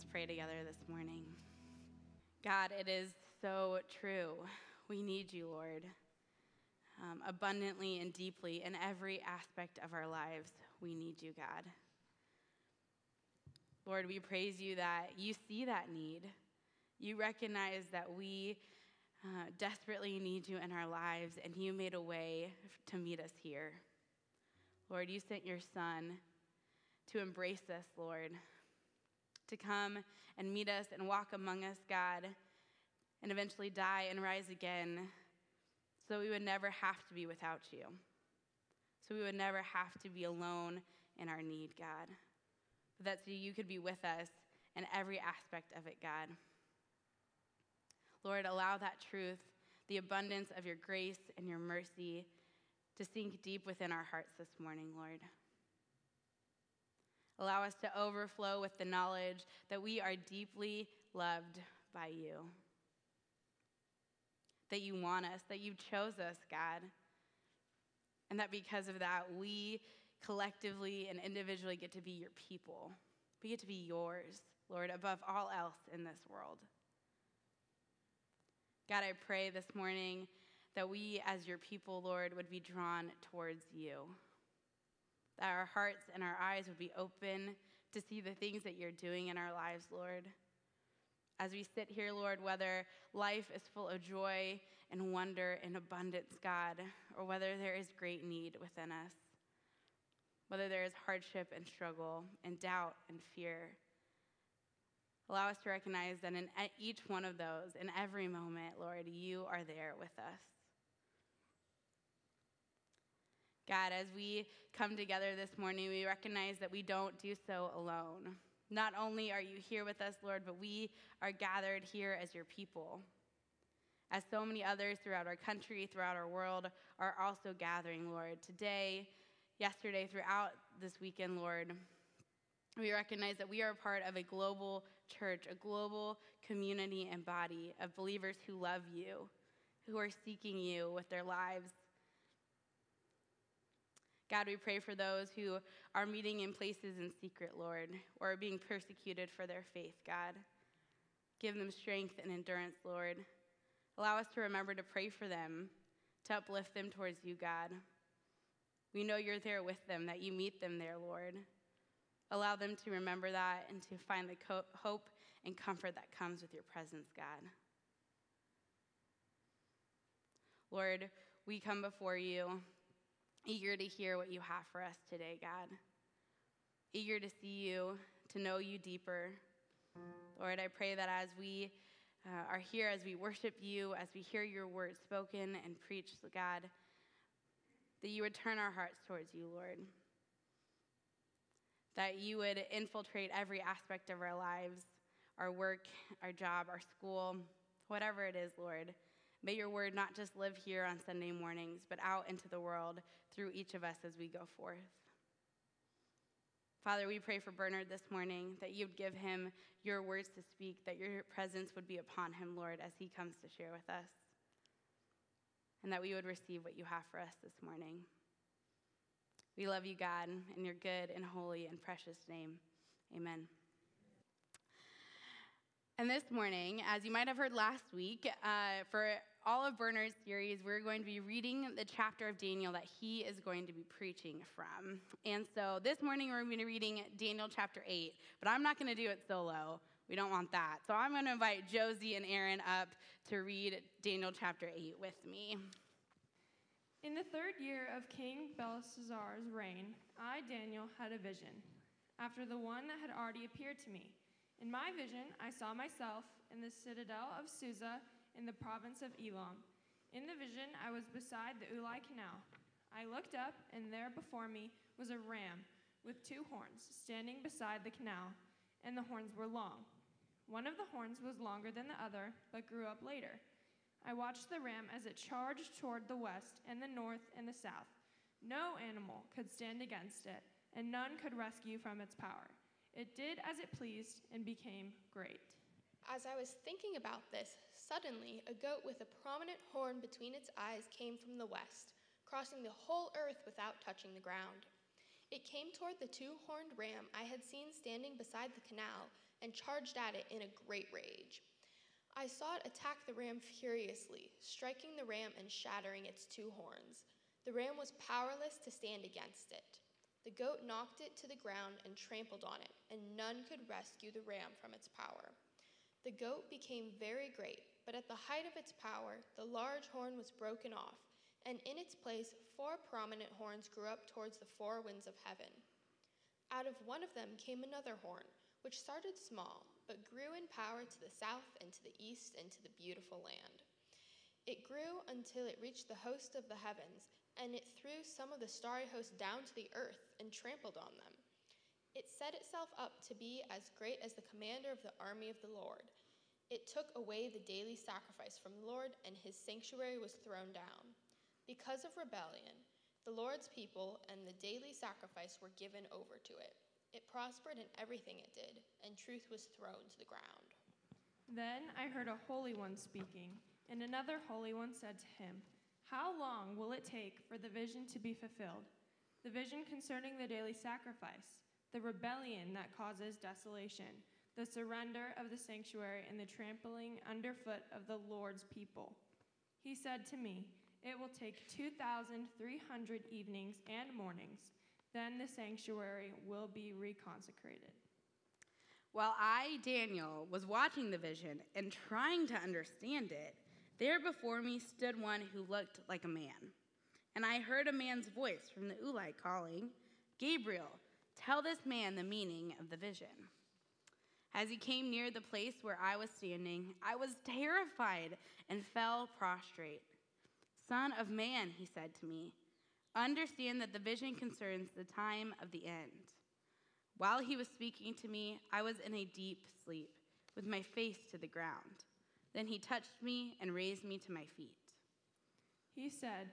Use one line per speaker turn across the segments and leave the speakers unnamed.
Let's pray together this morning. God, it is so true. We need you, Lord. Um, abundantly and deeply in every aspect of our lives, we need you, God. Lord, we praise you that you see that need. You recognize that we uh, desperately need you in our lives, and you made a way to meet us here. Lord, you sent your son to embrace us, Lord, to come and meet us and walk among us, God, and eventually die and rise again so we would never have to be without you. So we would never have to be alone in our need, God. But that so you could be with us in every aspect of it, God. Lord, allow that truth, the abundance of your grace and your mercy, to sink deep within our hearts this morning, Lord. Allow us to overflow with the knowledge that we are deeply loved by you. That you want us, that you chose us, God. And that because of that, we collectively and individually get to be your people. We get to be yours, Lord, above all else in this world. God, I pray this morning that we, as your people, Lord, would be drawn towards you that our hearts and our eyes would be open to see the things that you're doing in our lives, Lord. As we sit here, Lord, whether life is full of joy and wonder and abundance, God, or whether there is great need within us, whether there is hardship and struggle and doubt and fear, allow us to recognize that in each one of those, in every moment, Lord, you are there with us. God, as we come together this morning, we recognize that we don't do so alone. Not only are you here with us, Lord, but we are gathered here as your people. As so many others throughout our country, throughout our world, are also gathering, Lord. Today, yesterday, throughout this weekend, Lord, we recognize that we are part of a global church, a global community and body of believers who love you, who are seeking you with their lives God, we pray for those who are meeting in places in secret, Lord, or are being persecuted for their faith, God. Give them strength and endurance, Lord. Allow us to remember to pray for them, to uplift them towards you, God. We know you're there with them, that you meet them there, Lord. Allow them to remember that and to find the hope and comfort that comes with your presence, God. Lord, we come before you eager to hear what you have for us today, God. Eager to see you, to know you deeper. Lord, I pray that as we uh, are here, as we worship you, as we hear your word spoken and preached, God, that you would turn our hearts towards you, Lord. That you would infiltrate every aspect of our lives, our work, our job, our school, whatever it is, Lord May your word not just live here on Sunday mornings, but out into the world through each of us as we go forth. Father, we pray for Bernard this morning that you would give him your words to speak, that your presence would be upon him, Lord, as he comes to share with us, and that we would receive what you have for us this morning. We love you, God, in your good and holy and precious name. Amen. And this morning, as you might have heard last week, uh, for all of Bernard's series, we're going to be reading the chapter of Daniel that he is going to be preaching from. And so this morning, we're going to be reading Daniel chapter 8, but I'm not going to do it solo. We don't want that. So I'm going to invite Josie and Aaron up to read Daniel chapter 8 with me.
In the third year of King Belshazzar's reign, I, Daniel, had a vision, after the one that had already appeared to me. In my vision, I saw myself in the citadel of Susa in the province of Elam. In the vision, I was beside the Ulai Canal. I looked up, and there before me was a ram with two horns standing beside the canal, and the horns were long. One of the horns was longer than the other, but grew up later. I watched the ram as it charged toward the west and the north and the south. No animal could stand against it, and none could rescue from its power. It did as it pleased and became great.
As I was thinking about this, suddenly a goat with a prominent horn between its eyes came from the west, crossing the whole earth without touching the ground. It came toward the two horned ram I had seen standing beside the canal, and charged at it in a great rage. I saw it attack the ram furiously, striking the ram and shattering its two horns. The ram was powerless to stand against it. The goat knocked it to the ground and trampled on it, and none could rescue the ram from its power. The goat became very great, but at the height of its power, the large horn was broken off, and in its place, four prominent horns grew up towards the four winds of heaven. Out of one of them came another horn, which started small, but grew in power to the south and to the east and to the beautiful land. It grew until it reached the host of the heavens and it threw some of the starry host down to the earth and trampled on them. It set itself up to be as great as the commander of the army of the Lord. It took away the daily sacrifice from the Lord, and his sanctuary was thrown down. Because of rebellion, the Lord's people and the daily sacrifice were given over to it. It prospered in everything it did, and truth was thrown to the ground.
Then I heard a holy one speaking, and another holy one said to him, how long will it take for the vision to be fulfilled? The vision concerning the daily sacrifice, the rebellion that causes desolation, the surrender of the sanctuary, and the trampling underfoot of the Lord's people. He said to me, It will take 2,300 evenings and mornings. Then the sanctuary will be reconsecrated.
While I, Daniel, was watching the vision and trying to understand it, there before me stood one who looked like a man. And I heard a man's voice from the Ulai calling, Gabriel, tell this man the meaning of the vision. As he came near the place where I was standing, I was terrified and fell prostrate. Son of man, he said to me, understand that the vision concerns the time of the end. While he was speaking to me, I was in a deep sleep, with my face to the ground. Then he touched me and raised me to my feet.
He said,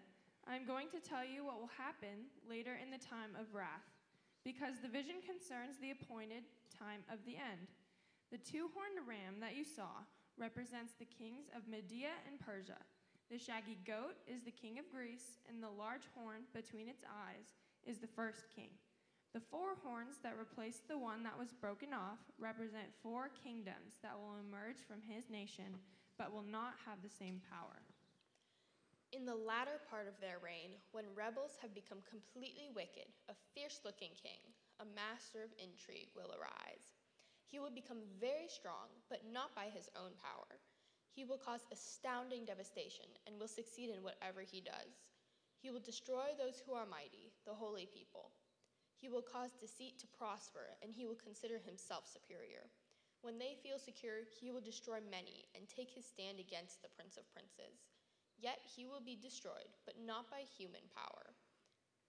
I'm going to tell you what will happen later in the time of wrath, because the vision concerns the appointed time of the end. The two horned ram that you saw represents the kings of Media and Persia. The shaggy goat is the king of Greece, and the large horn between its eyes is the first king. The four horns that replace the one that was broken off represent four kingdoms that will emerge from his nation, but will not have the same power.
In the latter part of their reign, when rebels have become completely wicked, a fierce looking king, a master of intrigue, will arise. He will become very strong, but not by his own power. He will cause astounding devastation and will succeed in whatever he does. He will destroy those who are mighty, the holy people. He will cause deceit to prosper, and he will consider himself superior. When they feel secure, he will destroy many and take his stand against the Prince of Princes. Yet he will be destroyed, but not by human power.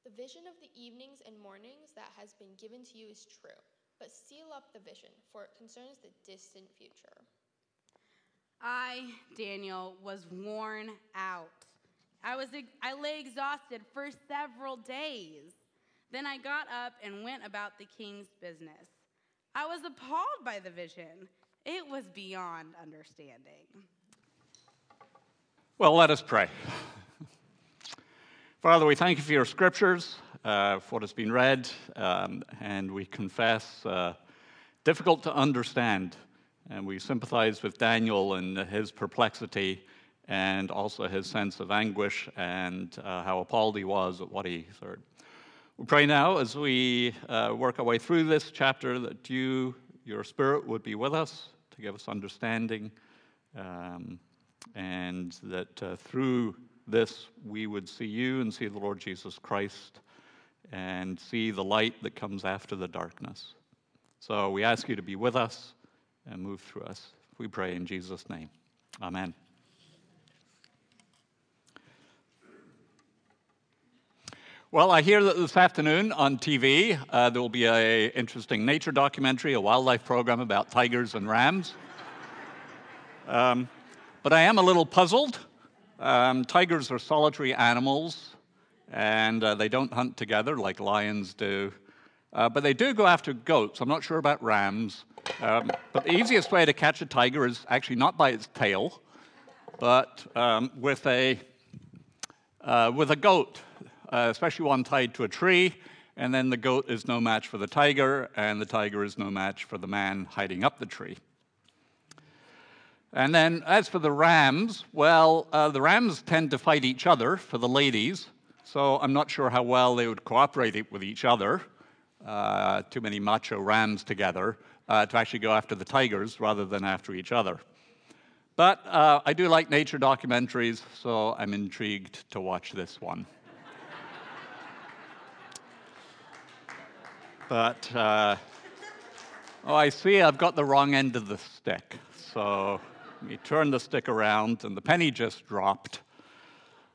The vision of the evenings and mornings that has been given to you is true, but seal up the vision, for it concerns the distant future.
I, Daniel, was worn out. I, was, I lay exhausted for several days. Then I got up and went about the king's business. I was appalled by the vision, it was beyond understanding.
Well, let us pray. Father, we thank you for your scriptures, uh, for what has been read, um, and we confess uh, difficult to understand. And we sympathize with Daniel and his perplexity and also his sense of anguish and uh, how appalled he was at what he heard. We pray now as we uh, work our way through this chapter that you, your Spirit, would be with us to give us understanding, um, and that uh, through this we would see you and see the Lord Jesus Christ and see the light that comes after the darkness. So we ask you to be with us and move through us. We pray in Jesus' name. Amen. Well, I hear that this afternoon on TV uh, there will be an interesting nature documentary, a wildlife program about tigers and rams. um, but I am a little puzzled. Um, tigers are solitary animals, and uh, they don't hunt together like lions do. Uh, but they do go after goats. I'm not sure about rams. Um, but the easiest way to catch a tiger is actually not by its tail, but um, with, a, uh, with a goat uh, especially one tied to a tree. and then the goat is no match for the tiger, and the tiger is no match for the man hiding up the tree. And then, as for the rams, well, uh, the rams tend to fight each other for the ladies, so I'm not sure how well they would cooperate with each other. Uh, too many macho rams together uh, to actually go after the tigers rather than after each other. But uh, I do like nature documentaries, so I'm intrigued to watch this one. but, uh, oh, I see I've got the wrong end of the stick. So let turned the stick around, and the penny just dropped.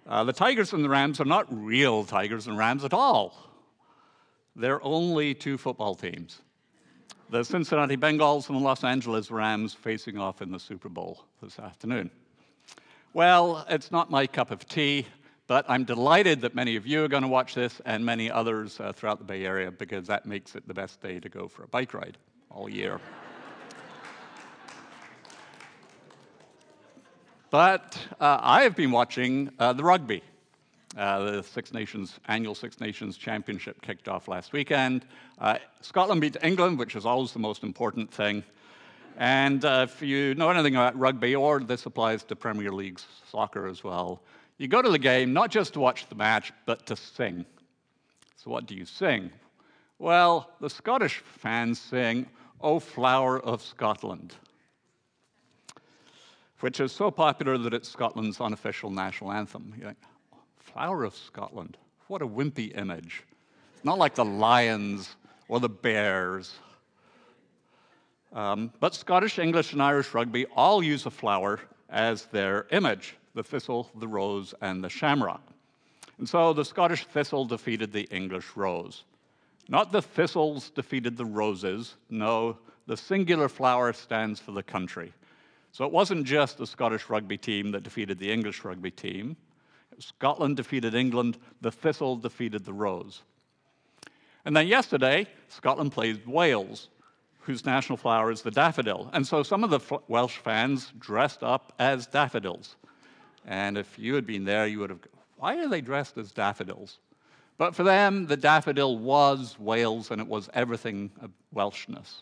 Uh, the Tigers and the Rams are not real Tigers and Rams at all. They're only two football teams the Cincinnati Bengals and the Los Angeles Rams facing off in the Super Bowl this afternoon. Well, it's not my cup of tea, but I'm delighted that many of you are going to watch this and many others uh, throughout the Bay Area because that makes it the best day to go for a bike ride all year. But uh, I have been watching uh, the rugby. Uh, the Six Nations annual Six Nations Championship kicked off last weekend. Uh, Scotland beat England, which is always the most important thing. And uh, if you know anything about rugby, or this applies to Premier League soccer as well, you go to the game not just to watch the match, but to sing. So, what do you sing? Well, the Scottish fans sing, O Flower of Scotland, which is so popular that it's Scotland's unofficial national anthem. Flower of Scotland. What a wimpy image. Not like the lions or the bears. Um, but Scottish, English, and Irish rugby all use a flower as their image the thistle, the rose, and the shamrock. And so the Scottish thistle defeated the English rose. Not the thistles defeated the roses, no, the singular flower stands for the country. So it wasn't just the Scottish rugby team that defeated the English rugby team, Scotland defeated England, the Thistle defeated the Rose. And then yesterday, Scotland played Wales, whose national flower is the daffodil. And so some of the Welsh fans dressed up as daffodils. And if you had been there, you would have, why are they dressed as daffodils? But for them, the daffodil was Wales and it was everything of Welshness.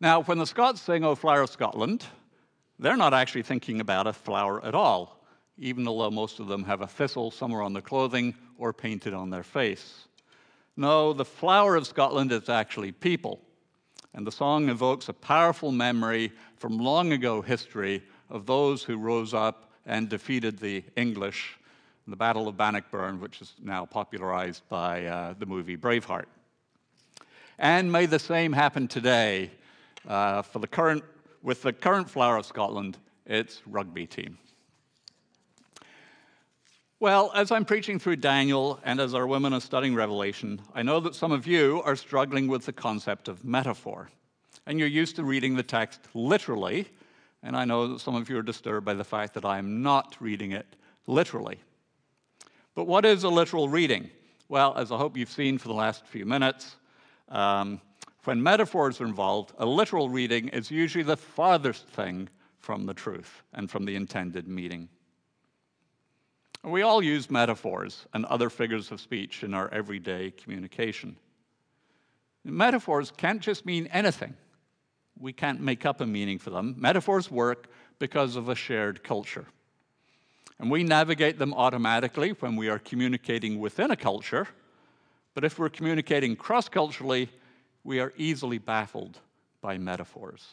Now, when the Scots sing O Flower of Scotland, they're not actually thinking about a flower at all even though most of them have a thistle somewhere on their clothing or painted on their face. No, the flower of Scotland is actually people. And the song evokes a powerful memory from long ago history of those who rose up and defeated the English in the Battle of Bannockburn, which is now popularized by uh, the movie Braveheart. And may the same happen today uh, for the current, with the current flower of Scotland, its rugby team. Well, as I'm preaching through Daniel and as our women are studying Revelation, I know that some of you are struggling with the concept of metaphor. And you're used to reading the text literally, and I know that some of you are disturbed by the fact that I am not reading it literally. But what is a literal reading? Well, as I hope you've seen for the last few minutes, um, when metaphors are involved, a literal reading is usually the farthest thing from the truth and from the intended meaning. We all use metaphors and other figures of speech in our everyday communication. Metaphors can't just mean anything. We can't make up a meaning for them. Metaphors work because of a shared culture. And we navigate them automatically when we are communicating within a culture. But if we're communicating cross culturally, we are easily baffled by metaphors,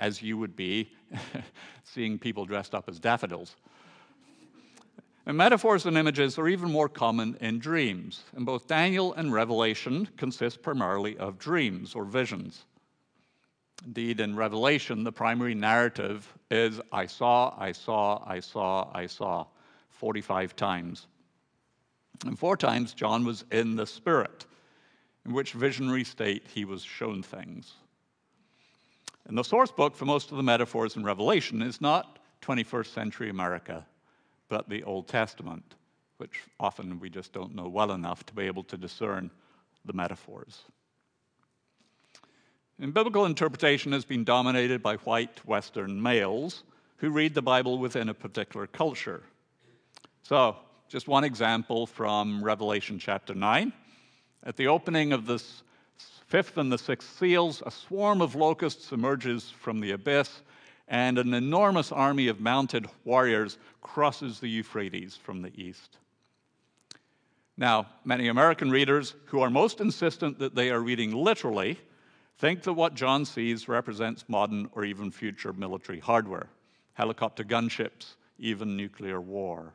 as you would be seeing people dressed up as daffodils. And metaphors and images are even more common in dreams, and both Daniel and Revelation consist primarily of dreams or visions. Indeed, in Revelation, the primary narrative is I saw, I saw, I saw, I saw, 45 times. And four times John was in the Spirit, in which visionary state he was shown things. And the source book for most of the metaphors in Revelation is not 21st century America, but the Old Testament, which often we just don't know well enough to be able to discern the metaphors. And biblical interpretation has been dominated by white Western males who read the Bible within a particular culture. So, just one example from Revelation chapter 9. At the opening of the fifth and the sixth seals, a swarm of locusts emerges from the abyss, and an enormous army of mounted warriors crosses the Euphrates from the east. Now, many American readers who are most insistent that they are reading literally think that what John sees represents modern or even future military hardware helicopter gunships, even nuclear war.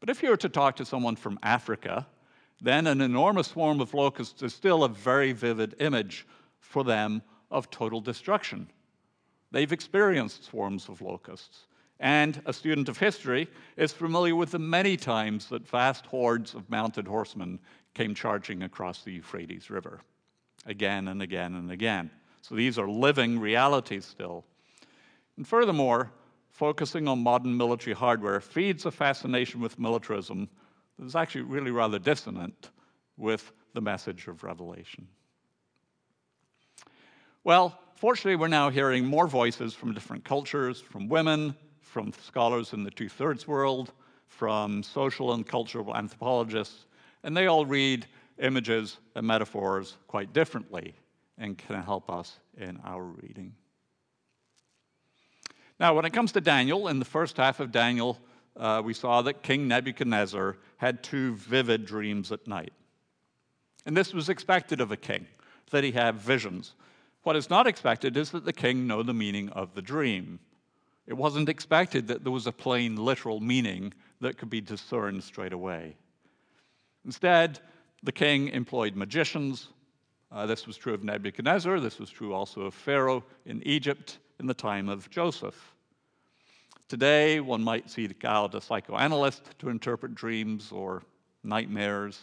But if you were to talk to someone from Africa, then an enormous swarm of locusts is still a very vivid image for them of total destruction. They've experienced swarms of locusts. And a student of history is familiar with the many times that vast hordes of mounted horsemen came charging across the Euphrates River, again and again and again. So these are living realities still. And furthermore, focusing on modern military hardware feeds a fascination with militarism that is actually really rather dissonant with the message of Revelation. Well, fortunately, we're now hearing more voices from different cultures, from women, from scholars in the two thirds world, from social and cultural anthropologists, and they all read images and metaphors quite differently and can help us in our reading. Now, when it comes to Daniel, in the first half of Daniel, uh, we saw that King Nebuchadnezzar had two vivid dreams at night. And this was expected of a king, that he have visions. What is not expected is that the king know the meaning of the dream. It wasn't expected that there was a plain literal meaning that could be discerned straight away. Instead, the king employed magicians. Uh, this was true of Nebuchadnezzar. This was true also of Pharaoh in Egypt in the time of Joseph. Today, one might see seek out a psychoanalyst to interpret dreams or nightmares.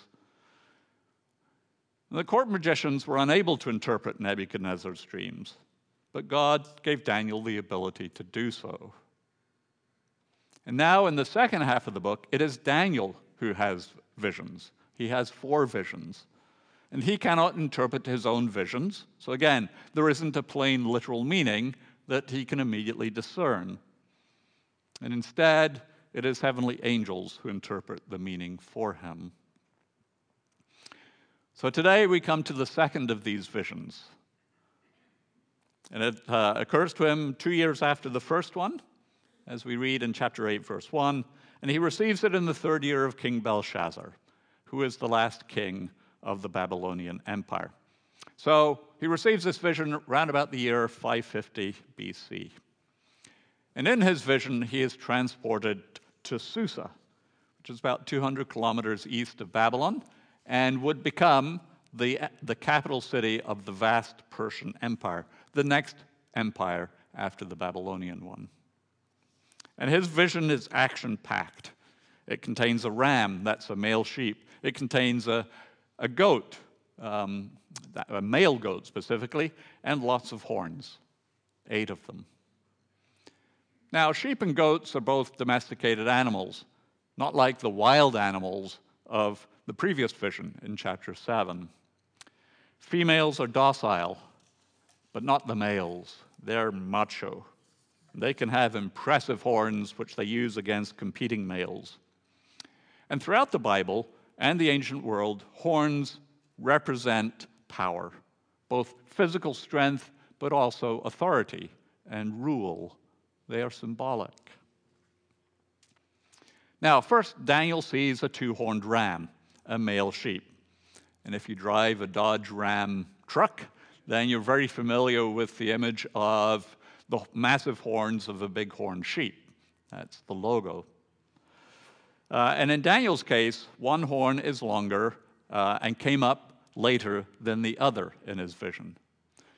The court magicians were unable to interpret Nebuchadnezzar's dreams, but God gave Daniel the ability to do so. And now, in the second half of the book, it is Daniel who has visions. He has four visions. And he cannot interpret his own visions. So, again, there isn't a plain literal meaning that he can immediately discern. And instead, it is heavenly angels who interpret the meaning for him. So today we come to the second of these visions. And it uh, occurs to him two years after the first one, as we read in chapter 8, verse 1. And he receives it in the third year of King Belshazzar, who is the last king of the Babylonian Empire. So he receives this vision around about the year 550 BC. And in his vision, he is transported to Susa, which is about 200 kilometers east of Babylon, and would become the, the capital city of the vast Persian Empire, the next empire after the Babylonian one. And his vision is action packed. It contains a ram, that's a male sheep. It contains a, a goat, um, a male goat specifically, and lots of horns, eight of them. Now, sheep and goats are both domesticated animals, not like the wild animals of the previous vision in chapter 7. Females are docile, but not the males. They're macho. They can have impressive horns, which they use against competing males. And throughout the Bible and the ancient world, horns represent power, both physical strength, but also authority and rule they are symbolic. Now, first, Daniel sees a two horned ram, a male sheep. And if you drive a Dodge Ram truck, then you're very familiar with the image of the massive horns of a bighorn sheep. That's the logo. Uh, and in Daniel's case, one horn is longer uh, and came up later than the other in his vision.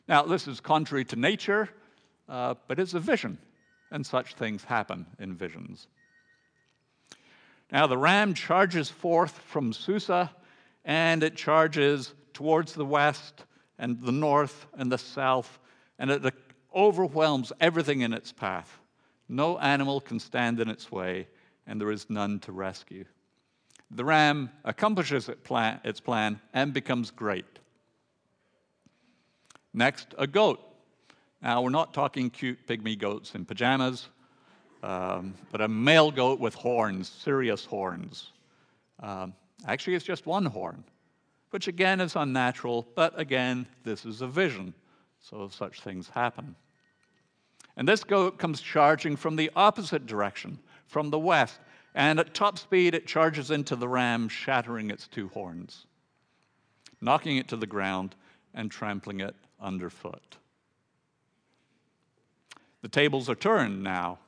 Now, this is contrary to nature, uh, but it's a vision and such things happen in visions. Now, the ram charges forth from Susa, and it charges towards the west and the north and the south, and it overwhelms everything in its path. No animal can stand in its way, and there is none to rescue. The ram accomplishes its plan and becomes great. Next, a goat now, we're not talking cute pygmy goats in pajamas. um, but a male goat with horns, serious horns. Um, actually, it's just one horn, which again is unnatural, but again, this is a vision, so such things happen. And this goat comes charging from the opposite direction, from the west, and at top speed it charges into the ram, shattering its two horns, knocking it to the ground and trampling it underfoot. The tables are turned now.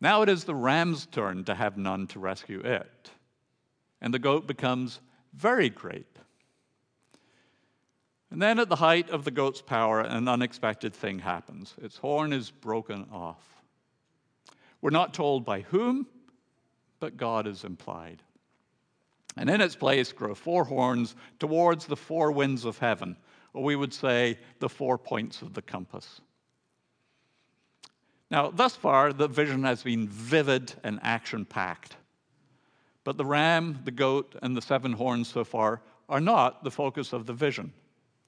Now it is the ram's turn to have none to rescue it. And the goat becomes very great. And then, at the height of the goat's power, an unexpected thing happens. Its horn is broken off. We're not told by whom, but God is implied. And in its place grow four horns towards the four winds of heaven, or we would say the four points of the compass. Now, thus far, the vision has been vivid and action packed. But the ram, the goat, and the seven horns so far are not the focus of the vision.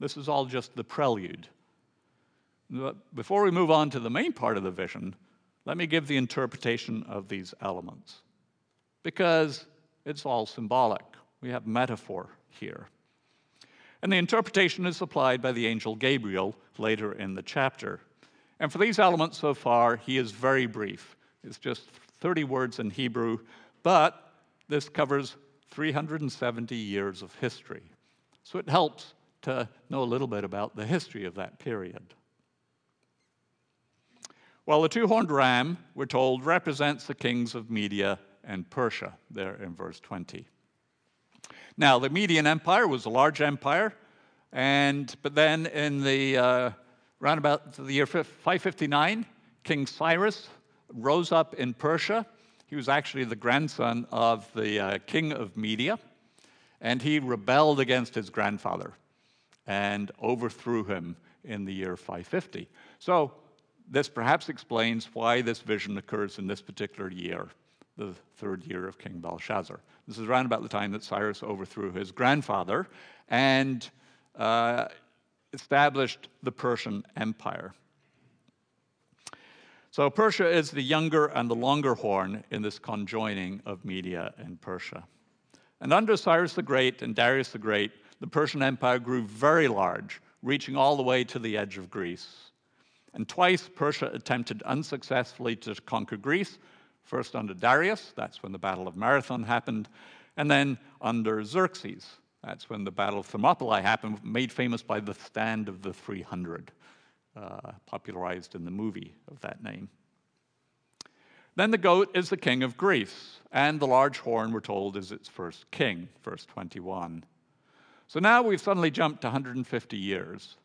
This is all just the prelude. But Before we move on to the main part of the vision, let me give the interpretation of these elements. Because it's all symbolic. We have metaphor here. And the interpretation is supplied by the angel Gabriel later in the chapter. And for these elements so far, he is very brief. It's just 30 words in Hebrew, but this covers 370 years of history. So it helps to know a little bit about the history of that period. Well, the two horned ram, we're told, represents the kings of Media and Persia, there in verse 20. Now, the Median Empire was a large empire, and but then in the uh, around about the year 559, King Cyrus rose up in Persia. He was actually the grandson of the uh, king of Media, and he rebelled against his grandfather and overthrew him in the year 550. So, this perhaps explains why this vision occurs in this particular year, the third year of King Belshazzar. This is around about the time that Cyrus overthrew his grandfather, and uh, established the Persian Empire. So Persia is the younger and the longer horn in this conjoining of Media and Persia. And under Cyrus the Great and Darius the Great, the Persian Empire grew very large, reaching all the way to the edge of Greece. And twice Persia attempted unsuccessfully to conquer Greece, first under Darius, that's when the Battle of Marathon happened, and then under Xerxes, that's when the Battle of Thermopylae happened, made famous by the Stand of the 300, uh, popularized in the movie of that name. Then the goat is the king of Greece, and the large horn, we're told, is its first king, verse 21. So now we've suddenly jumped 150 years.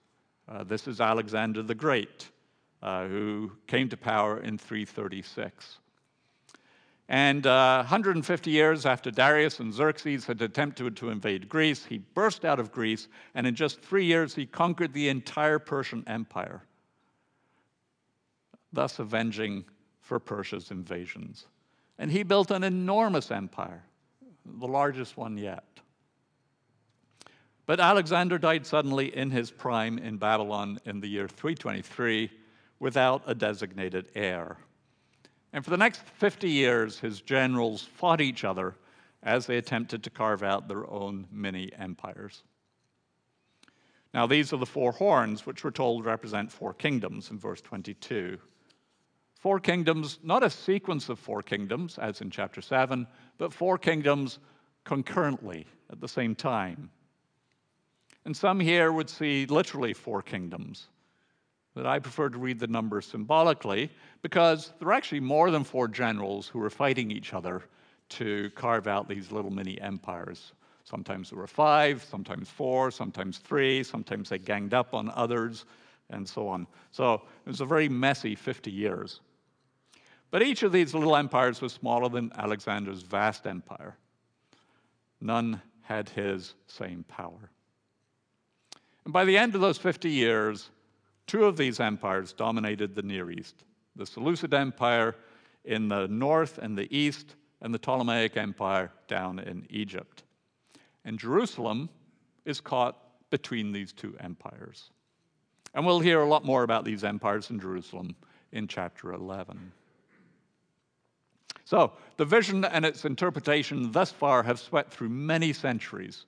Uh, this is Alexander the Great, uh, who came to power in 336. And uh, 150 years after Darius and Xerxes had attempted to invade Greece, he burst out of Greece, and in just three years, he conquered the entire Persian Empire, thus avenging for Persia's invasions. And he built an enormous empire, the largest one yet. But Alexander died suddenly in his prime in Babylon in the year 323 without a designated heir. And for the next 50 years, his generals fought each other as they attempted to carve out their own mini empires. Now, these are the four horns, which we're told represent four kingdoms in verse 22. Four kingdoms, not a sequence of four kingdoms, as in chapter 7, but four kingdoms concurrently at the same time. And some here would see literally four kingdoms but I prefer to read the numbers symbolically because there are actually more than four generals who were fighting each other to carve out these little mini empires. Sometimes there were five, sometimes four, sometimes three, sometimes they ganged up on others, and so on. So it was a very messy 50 years. But each of these little empires was smaller than Alexander's vast empire. None had his same power. And by the end of those 50 years, Two of these empires dominated the Near East the Seleucid Empire in the north and the east, and the Ptolemaic Empire down in Egypt. And Jerusalem is caught between these two empires. And we'll hear a lot more about these empires in Jerusalem in chapter 11. So, the vision and its interpretation thus far have swept through many centuries.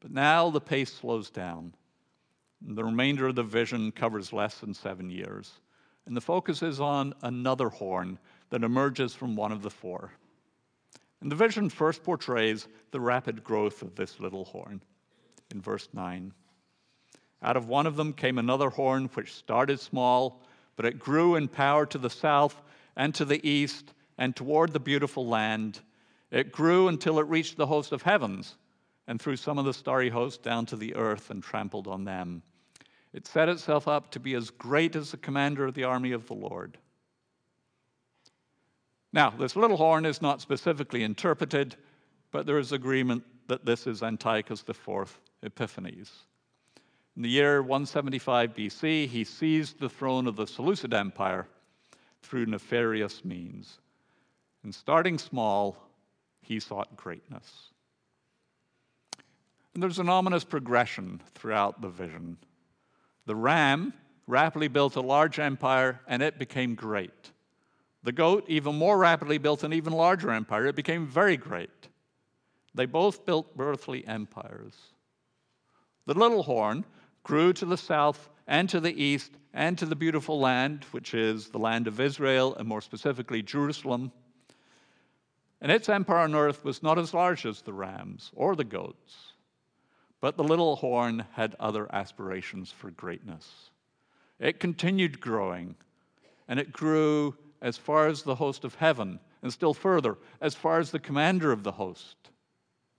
But now the pace slows down. The remainder of the vision covers less than seven years. And the focus is on another horn that emerges from one of the four. And the vision first portrays the rapid growth of this little horn in verse 9. Out of one of them came another horn, which started small, but it grew in power to the south and to the east and toward the beautiful land. It grew until it reached the host of heavens, and threw some of the starry host down to the earth and trampled on them. It set itself up to be as great as the commander of the army of the Lord. Now, this little horn is not specifically interpreted, but there is agreement that this is Antiochus IV Epiphanes. In the year 175 BC, he seized the throne of the Seleucid Empire through nefarious means. And starting small, he sought greatness. And there's an ominous progression throughout the vision. The ram rapidly built a large empire, and it became great. The goat even more rapidly built an even larger empire. It became very great. They both built earthly empires. The little horn grew to the south and to the east and to the beautiful land, which is the land of Israel, and more specifically, Jerusalem. And its empire on earth was not as large as the rams or the goats, but the little horn had other aspirations for greatness. It continued growing, and it grew as far as the host of heaven, and still further, as far as the commander of the host,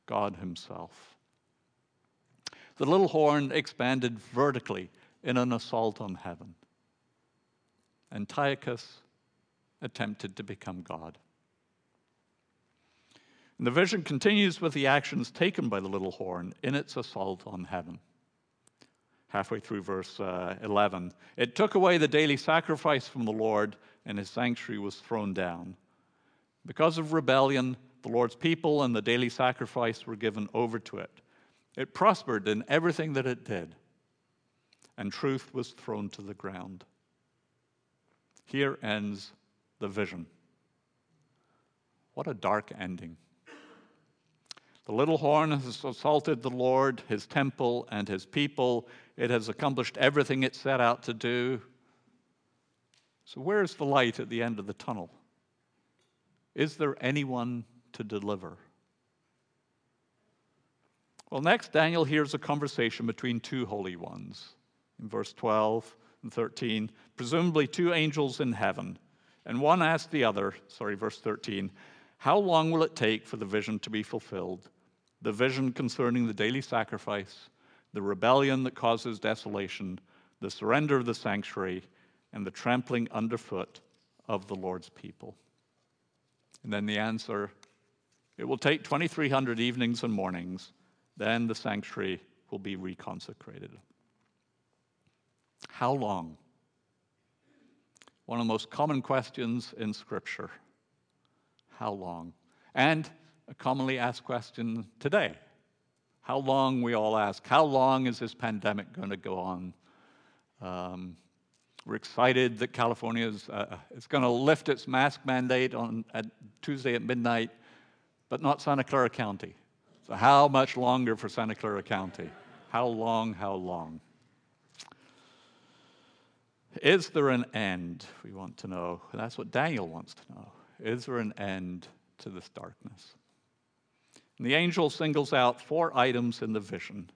God Himself. The little horn expanded vertically in an assault on heaven. Antiochus attempted to become God. And the vision continues with the actions taken by the little horn in its assault on heaven. Halfway through verse uh, 11, it took away the daily sacrifice from the Lord, and his sanctuary was thrown down. Because of rebellion, the Lord's people and the daily sacrifice were given over to it. It prospered in everything that it did, and truth was thrown to the ground. Here ends the vision. What a dark ending. The little horn has assaulted the Lord, his temple, and his people. It has accomplished everything it set out to do. So, where's the light at the end of the tunnel? Is there anyone to deliver? Well, next, Daniel hears a conversation between two holy ones. In verse 12 and 13, presumably two angels in heaven. And one asked the other, sorry, verse 13, How long will it take for the vision to be fulfilled? The vision concerning the daily sacrifice, the rebellion that causes desolation, the surrender of the sanctuary, and the trampling underfoot of the Lord's people. And then the answer it will take 2,300 evenings and mornings then the sanctuary will be reconsecrated. How long? One of the most common questions in Scripture. How long? And a commonly asked question today. How long, we all ask, how long is this pandemic going to go on? Um, we're excited that California is, uh, is going to lift its mask mandate on at Tuesday at midnight, but not Santa Clara County. So, how much longer for Santa Clara County? How long, how long? Is there an end? We want to know. That's what Daniel wants to know. Is there an end to this darkness? And the angel singles out four items in the vision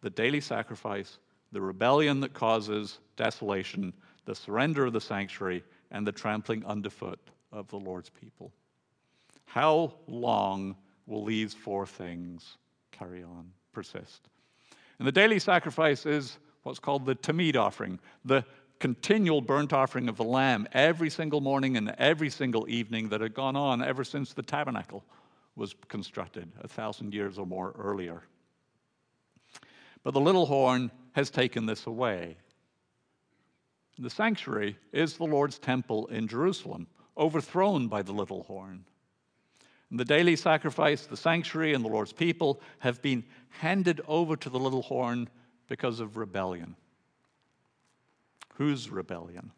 the daily sacrifice, the rebellion that causes desolation, the surrender of the sanctuary, and the trampling underfoot of the Lord's people. How long will these four things carry on, persist? And the daily sacrifice is what's called the Tamid offering, the continual burnt offering of the lamb every single morning and every single evening that had gone on ever since the tabernacle was constructed a thousand years or more earlier. But the little horn has taken this away. The sanctuary is the Lord's temple in Jerusalem, overthrown by the little horn. And the daily sacrifice, the sanctuary, and the Lord's people have been handed over to the little horn because of rebellion. Whose rebellion?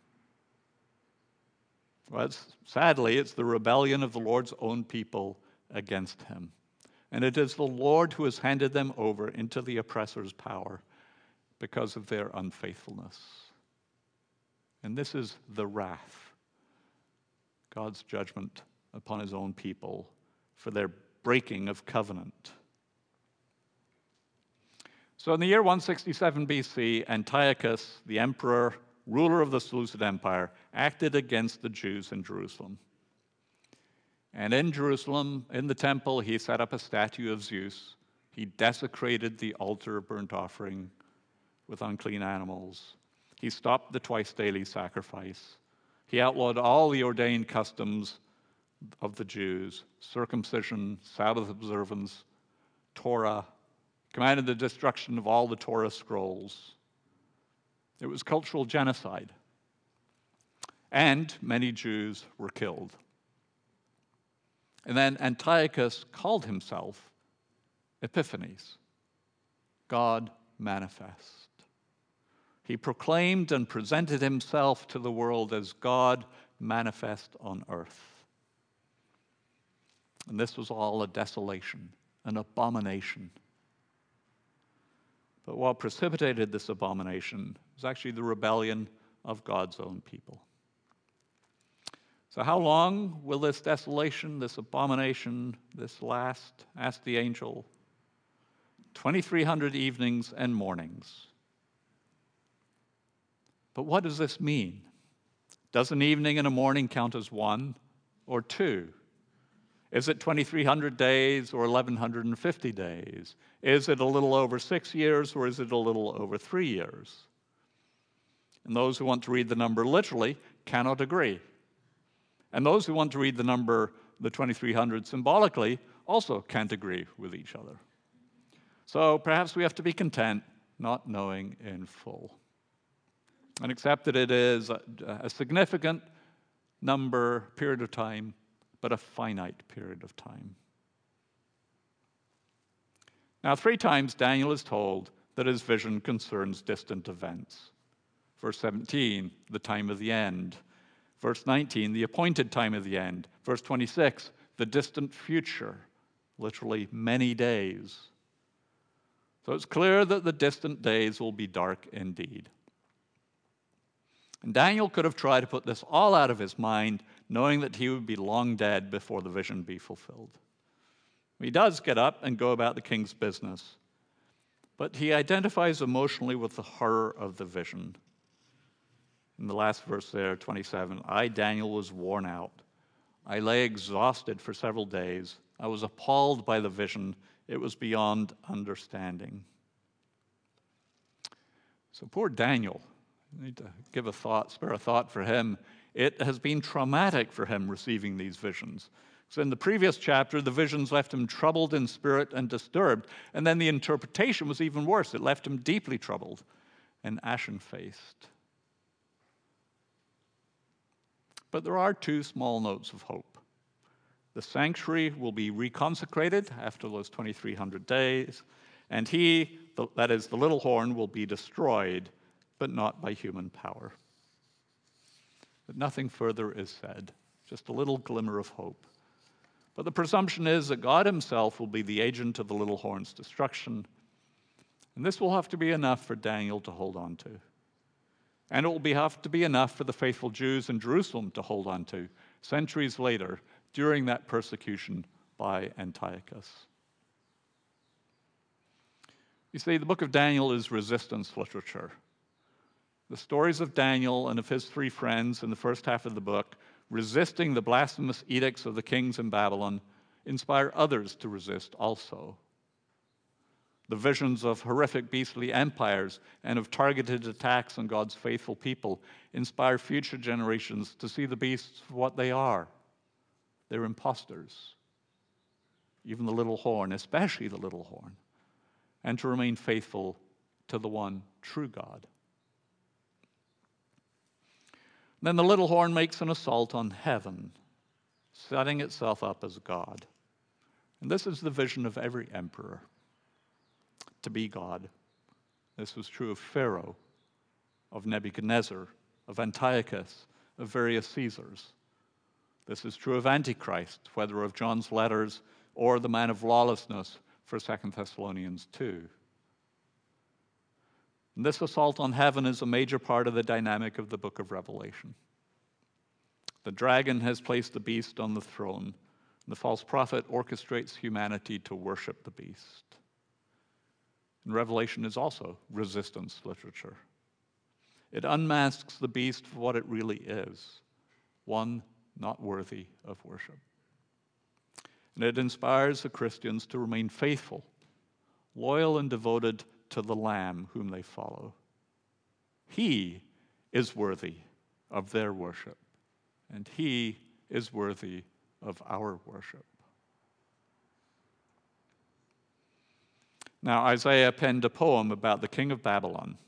Well, it's, sadly, it's the rebellion of the Lord's own people against him. And it is the Lord who has handed them over into the oppressor's power because of their unfaithfulness. And this is the wrath, God's judgment upon his own people for their breaking of covenant. So, in the year 167 BC, Antiochus, the emperor, ruler of the Seleucid Empire, acted against the Jews in Jerusalem. And in Jerusalem, in the temple, he set up a statue of Zeus. He desecrated the altar of burnt offering with unclean animals. He stopped the twice daily sacrifice. He outlawed all the ordained customs of the Jews circumcision, Sabbath observance, Torah, commanded the destruction of all the Torah scrolls. It was cultural genocide. And many Jews were killed. And then Antiochus called himself Epiphanes, God manifest. He proclaimed and presented himself to the world as God manifest on earth. And this was all a desolation, an abomination. But what precipitated this abomination was actually the rebellion of God's own people. So, how long will this desolation, this abomination, this last? asked the angel. 2,300 evenings and mornings. But what does this mean? Does an evening and a morning count as one or two? Is it 2,300 days or 1,150 days? Is it a little over six years or is it a little over three years? And those who want to read the number literally cannot agree. And those who want to read the number, the 2,300, symbolically also can't agree with each other. So perhaps we have to be content not knowing in full and accept that it is a, significant number, period of time but a finite period of time. Now, three times Daniel is told that his vision concerns distant events. Verse 17, the time of the end. Verse 19, the appointed time of the end. Verse 26, the distant future, literally many days. So it's clear that the distant days will be dark indeed. And Daniel could have tried to put this all out of his mind knowing that he would be long dead before the vision be fulfilled. He does get up and go about the king's business, but he identifies emotionally with the horror of the vision. In the last verse there, 27, I, Daniel, was worn out. I lay exhausted for several days. I was appalled by the vision. It was beyond understanding. So poor Daniel, I need to give a thought, spare a thought for him it has been traumatic for him receiving these visions. So, in the previous chapter, the visions left him troubled in spirit and disturbed. And then the interpretation was even worse. It left him deeply troubled and ashen faced. But there are two small notes of hope. The sanctuary will be reconsecrated after those 2,300 days, and he, that is, the little horn, will be destroyed, but not by human power. But nothing further is said, just a little glimmer of hope. But the presumption is that God Himself will be the agent of the little horn's destruction. And this will have to be enough for Daniel to hold on to. And it will be, have to be enough for the faithful Jews in Jerusalem to hold on to centuries later during that persecution by Antiochus. You see, the book of Daniel is resistance literature. The stories of Daniel and of his three friends in the first half of the book, resisting the blasphemous edicts of the kings in Babylon, inspire others to resist also. The visions of horrific beastly empires and of targeted attacks on God's faithful people inspire future generations to see the beasts for what they are. They're impostors, even the little horn, especially the little horn, and to remain faithful to the one true God. Then the little horn makes an assault on heaven, setting itself up as God. And this is the vision of every emperor to be God. This was true of Pharaoh, of Nebuchadnezzar, of Antiochus, of various Caesars. This is true of Antichrist, whether of John's letters or the man of lawlessness for 2 Thessalonians 2. And this assault on heaven is a major part of the dynamic of the book of Revelation. The dragon has placed the beast on the throne. The false prophet orchestrates humanity to worship the beast. And Revelation is also resistance literature. It unmasks the beast for what it really is one not worthy of worship. And it inspires the Christians to remain faithful, loyal, and devoted to the Lamb whom they follow. He is worthy of their worship, and He is worthy of our worship. Now, Isaiah penned a poem about the king of Babylon,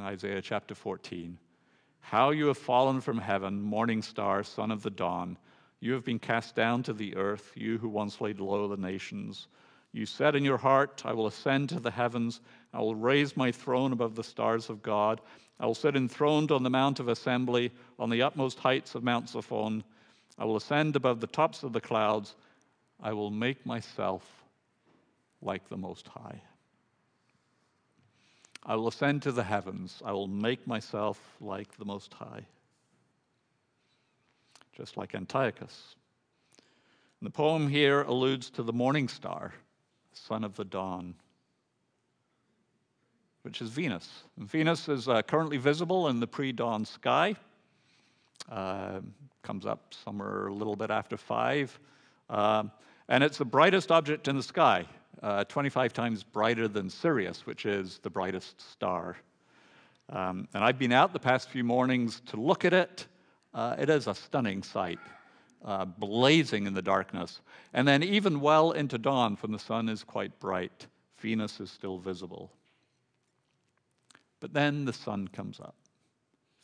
Isaiah chapter 14. How you have fallen from heaven, morning star, son of the dawn. You have been cast down to the earth, you who once laid low the nations. You said in your heart, I will ascend to the heavens, I will raise my throne above the stars of God. I will sit enthroned on the mount of assembly, on the utmost heights of Mount Zaphon. I will ascend above the tops of the clouds. I will make myself like the Most High. I will ascend to the heavens. I will make myself like the Most High. Just like Antiochus. And the poem here alludes to the morning star, son of the dawn, which is Venus. And Venus is uh, currently visible in the pre dawn sky. Uh, comes up somewhere a little bit after five. Uh, and it's the brightest object in the sky uh, 25 times brighter than Sirius, which is the brightest star. Um, and I've been out the past few mornings to look at it. Uh, it is a stunning sight, uh, blazing in the darkness. And then, even well into dawn, when the sun is quite bright, Venus is still visible. But then the sun comes up.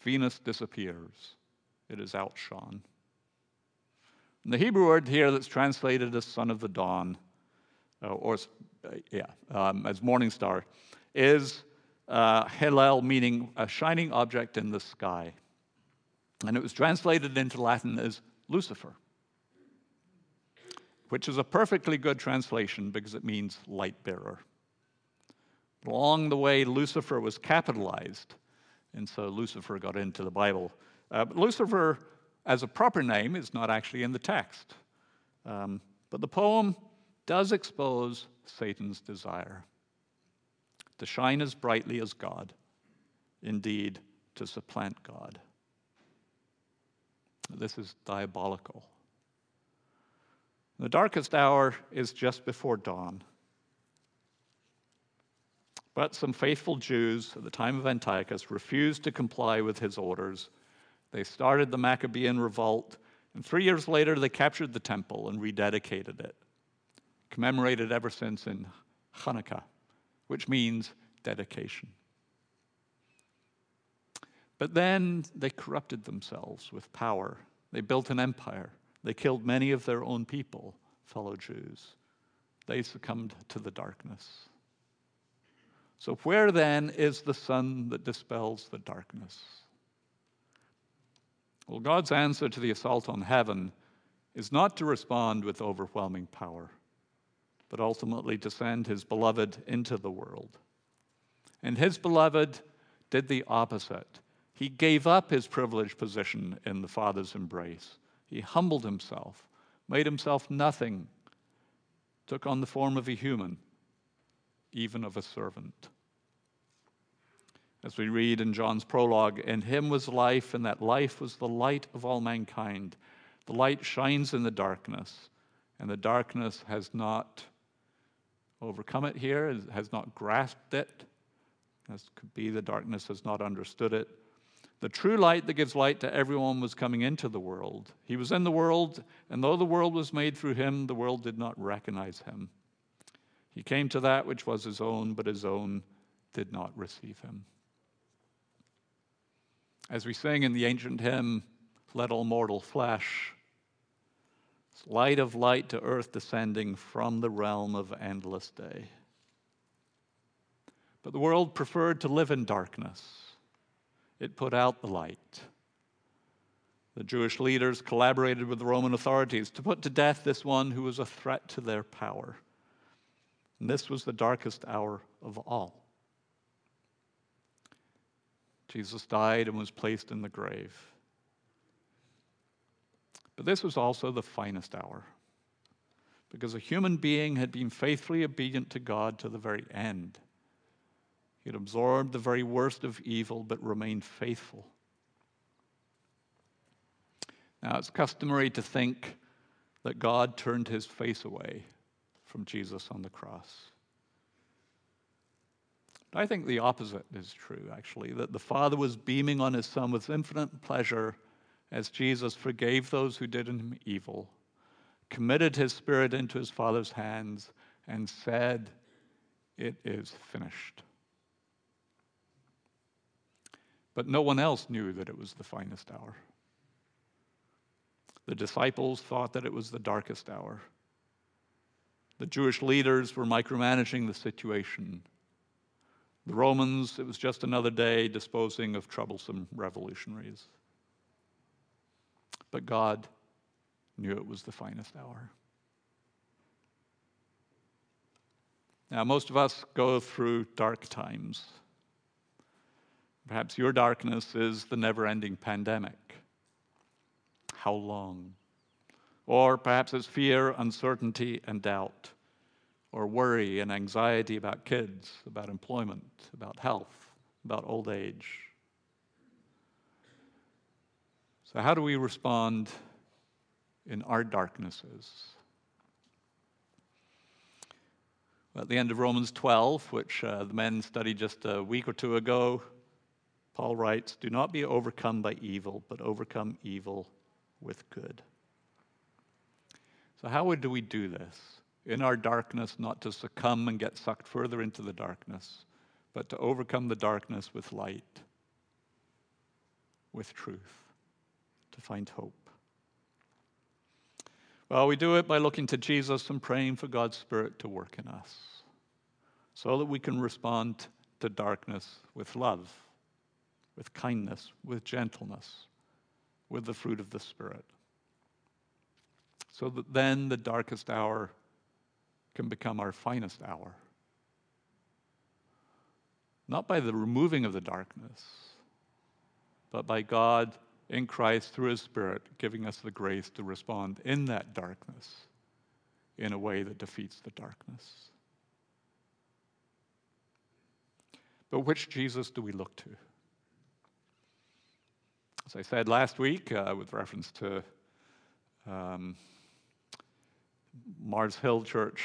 Venus disappears. It is outshone. And the Hebrew word here that's translated as son of the dawn uh, or uh, yeah, um, as morning star, is uh, Hillel, meaning a shining object in the sky. And it was translated into Latin as Lucifer, which is a perfectly good translation because it means light bearer. Along the way, Lucifer was capitalized, and so Lucifer got into the Bible. Uh, but Lucifer, as a proper name, is not actually in the text. Um, but the poem does expose Satan's desire to shine as brightly as God, indeed, to supplant God. This is diabolical. The darkest hour is just before dawn. But some faithful Jews at the time of Antiochus refused to comply with his orders. They started the Maccabean revolt, and three years later they captured the temple and rededicated it commemorated ever since in Hanukkah, which means dedication. But then they corrupted themselves with power. They built an empire. They killed many of their own people, fellow Jews. They succumbed to the darkness. So, where then is the sun that dispels the darkness? Well, God's answer to the assault on heaven is not to respond with overwhelming power but ultimately to send his beloved into the world. And his beloved did the opposite. He gave up his privileged position in the Father's embrace. He humbled himself, made himself nothing, took on the form of a human, even of a servant. As we read in John's prologue, in him was life, and that life was the light of all mankind. The light shines in the darkness, and the darkness has not overcome it here, has not grasped it. This could be the darkness has not understood it. The true light that gives light to everyone was coming into the world. He was in the world, and though the world was made through him, the world did not recognize him. He came to that which was his own, but his own did not receive him. As we sing in the ancient hymn, Let all mortal flesh light of light to earth descending from the realm of endless day. But the world preferred to live in darkness. It put out the light. The Jewish leaders collaborated with the Roman authorities to put to death this one who was a threat to their power. And this was the darkest hour of all. Jesus died and was placed in the grave. But this was also the finest hour, because a human being had been faithfully obedient to God to the very end. He had absorbed the very worst of evil, but remained faithful. Now, it's customary to think that God turned his face away from Jesus on the cross. I think the opposite is true, actually, that the Father was beaming on his Son with infinite pleasure as Jesus forgave those who did him evil, committed his Spirit into his Father's hands, and said, It is finished. But no one else knew that it was the finest hour. The disciples thought that it was the darkest hour. The Jewish leaders were micromanaging the situation. The Romans, it was just another day disposing of troublesome revolutionaries. But God knew it was the finest hour. Now, most of us go through dark times. Perhaps your darkness is the never ending pandemic. How long? Or perhaps it's fear, uncertainty, and doubt or worry and anxiety about kids, about employment, about health, about old age. So, how do we respond in our darknesses? At the end of Romans 12, which uh, the men studied just a week or two ago, Paul writes, Do not be overcome by evil, but overcome evil with good. So, how do we do this? in our darkness not to succumb and get sucked further into the darkness, but to overcome the darkness with light, with truth, to find hope. Well, we do it by looking to Jesus and praying for God's Spirit to work in us so that we can respond to darkness with love, with kindness, with gentleness, with the fruit of the Spirit. So that then the darkest hour can become our finest hour. Not by the removing of the darkness, but by God in Christ through His Spirit giving us the grace to respond in that darkness in a way that defeats the darkness. But which Jesus do we look to? As I said last week, uh, with reference to um, Mars Hill Church.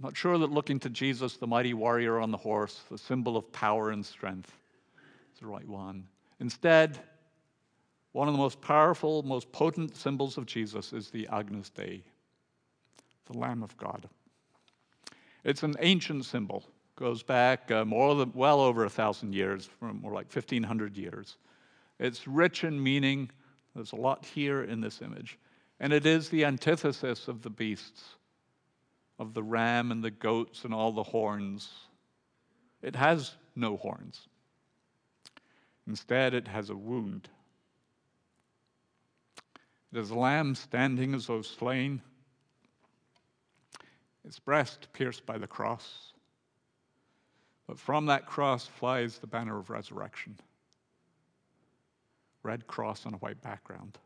Not sure that looking to Jesus, the mighty warrior on the horse, the symbol of power and strength, is the right one. Instead, one of the most powerful, most potent symbols of Jesus is the Agnus Dei, the Lamb of God. It's an ancient symbol, goes back uh, more than well over a thousand years, more like 1500 years. It's rich in meaning. There's a lot here in this image. And it is the antithesis of the beasts, of the ram and the goats and all the horns. It has no horns. Instead, it has a wound. It is a lamb standing as though slain, its breast pierced by the cross. But from that cross flies the banner of resurrection red cross on a white background.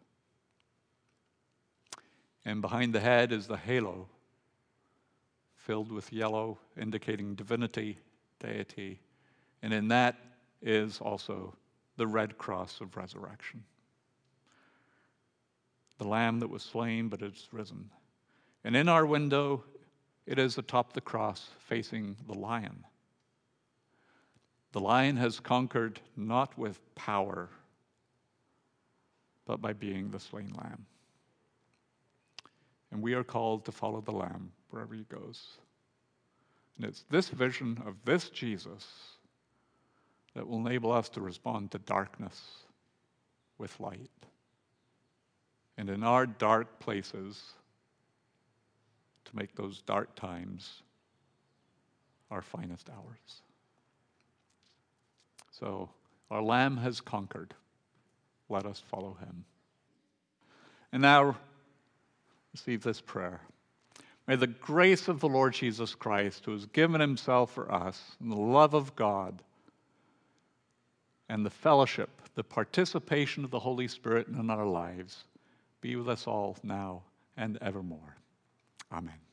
And behind the head is the halo, filled with yellow, indicating divinity, deity. And in that is also the red cross of resurrection. The lamb that was slain, but is risen. And in our window, it is atop the cross facing the lion. The lion has conquered not with power, but by being the slain lamb. And we are called to follow the Lamb wherever he goes. And it's this vision of this Jesus that will enable us to respond to darkness with light. And in our dark places, to make those dark times our finest hours. So, our Lamb has conquered. Let us follow him. And now, receive this prayer. May the grace of the Lord Jesus Christ, who has given himself for us, and the love of God, and the fellowship, the participation of the Holy Spirit in our lives be with us all now and evermore. Amen.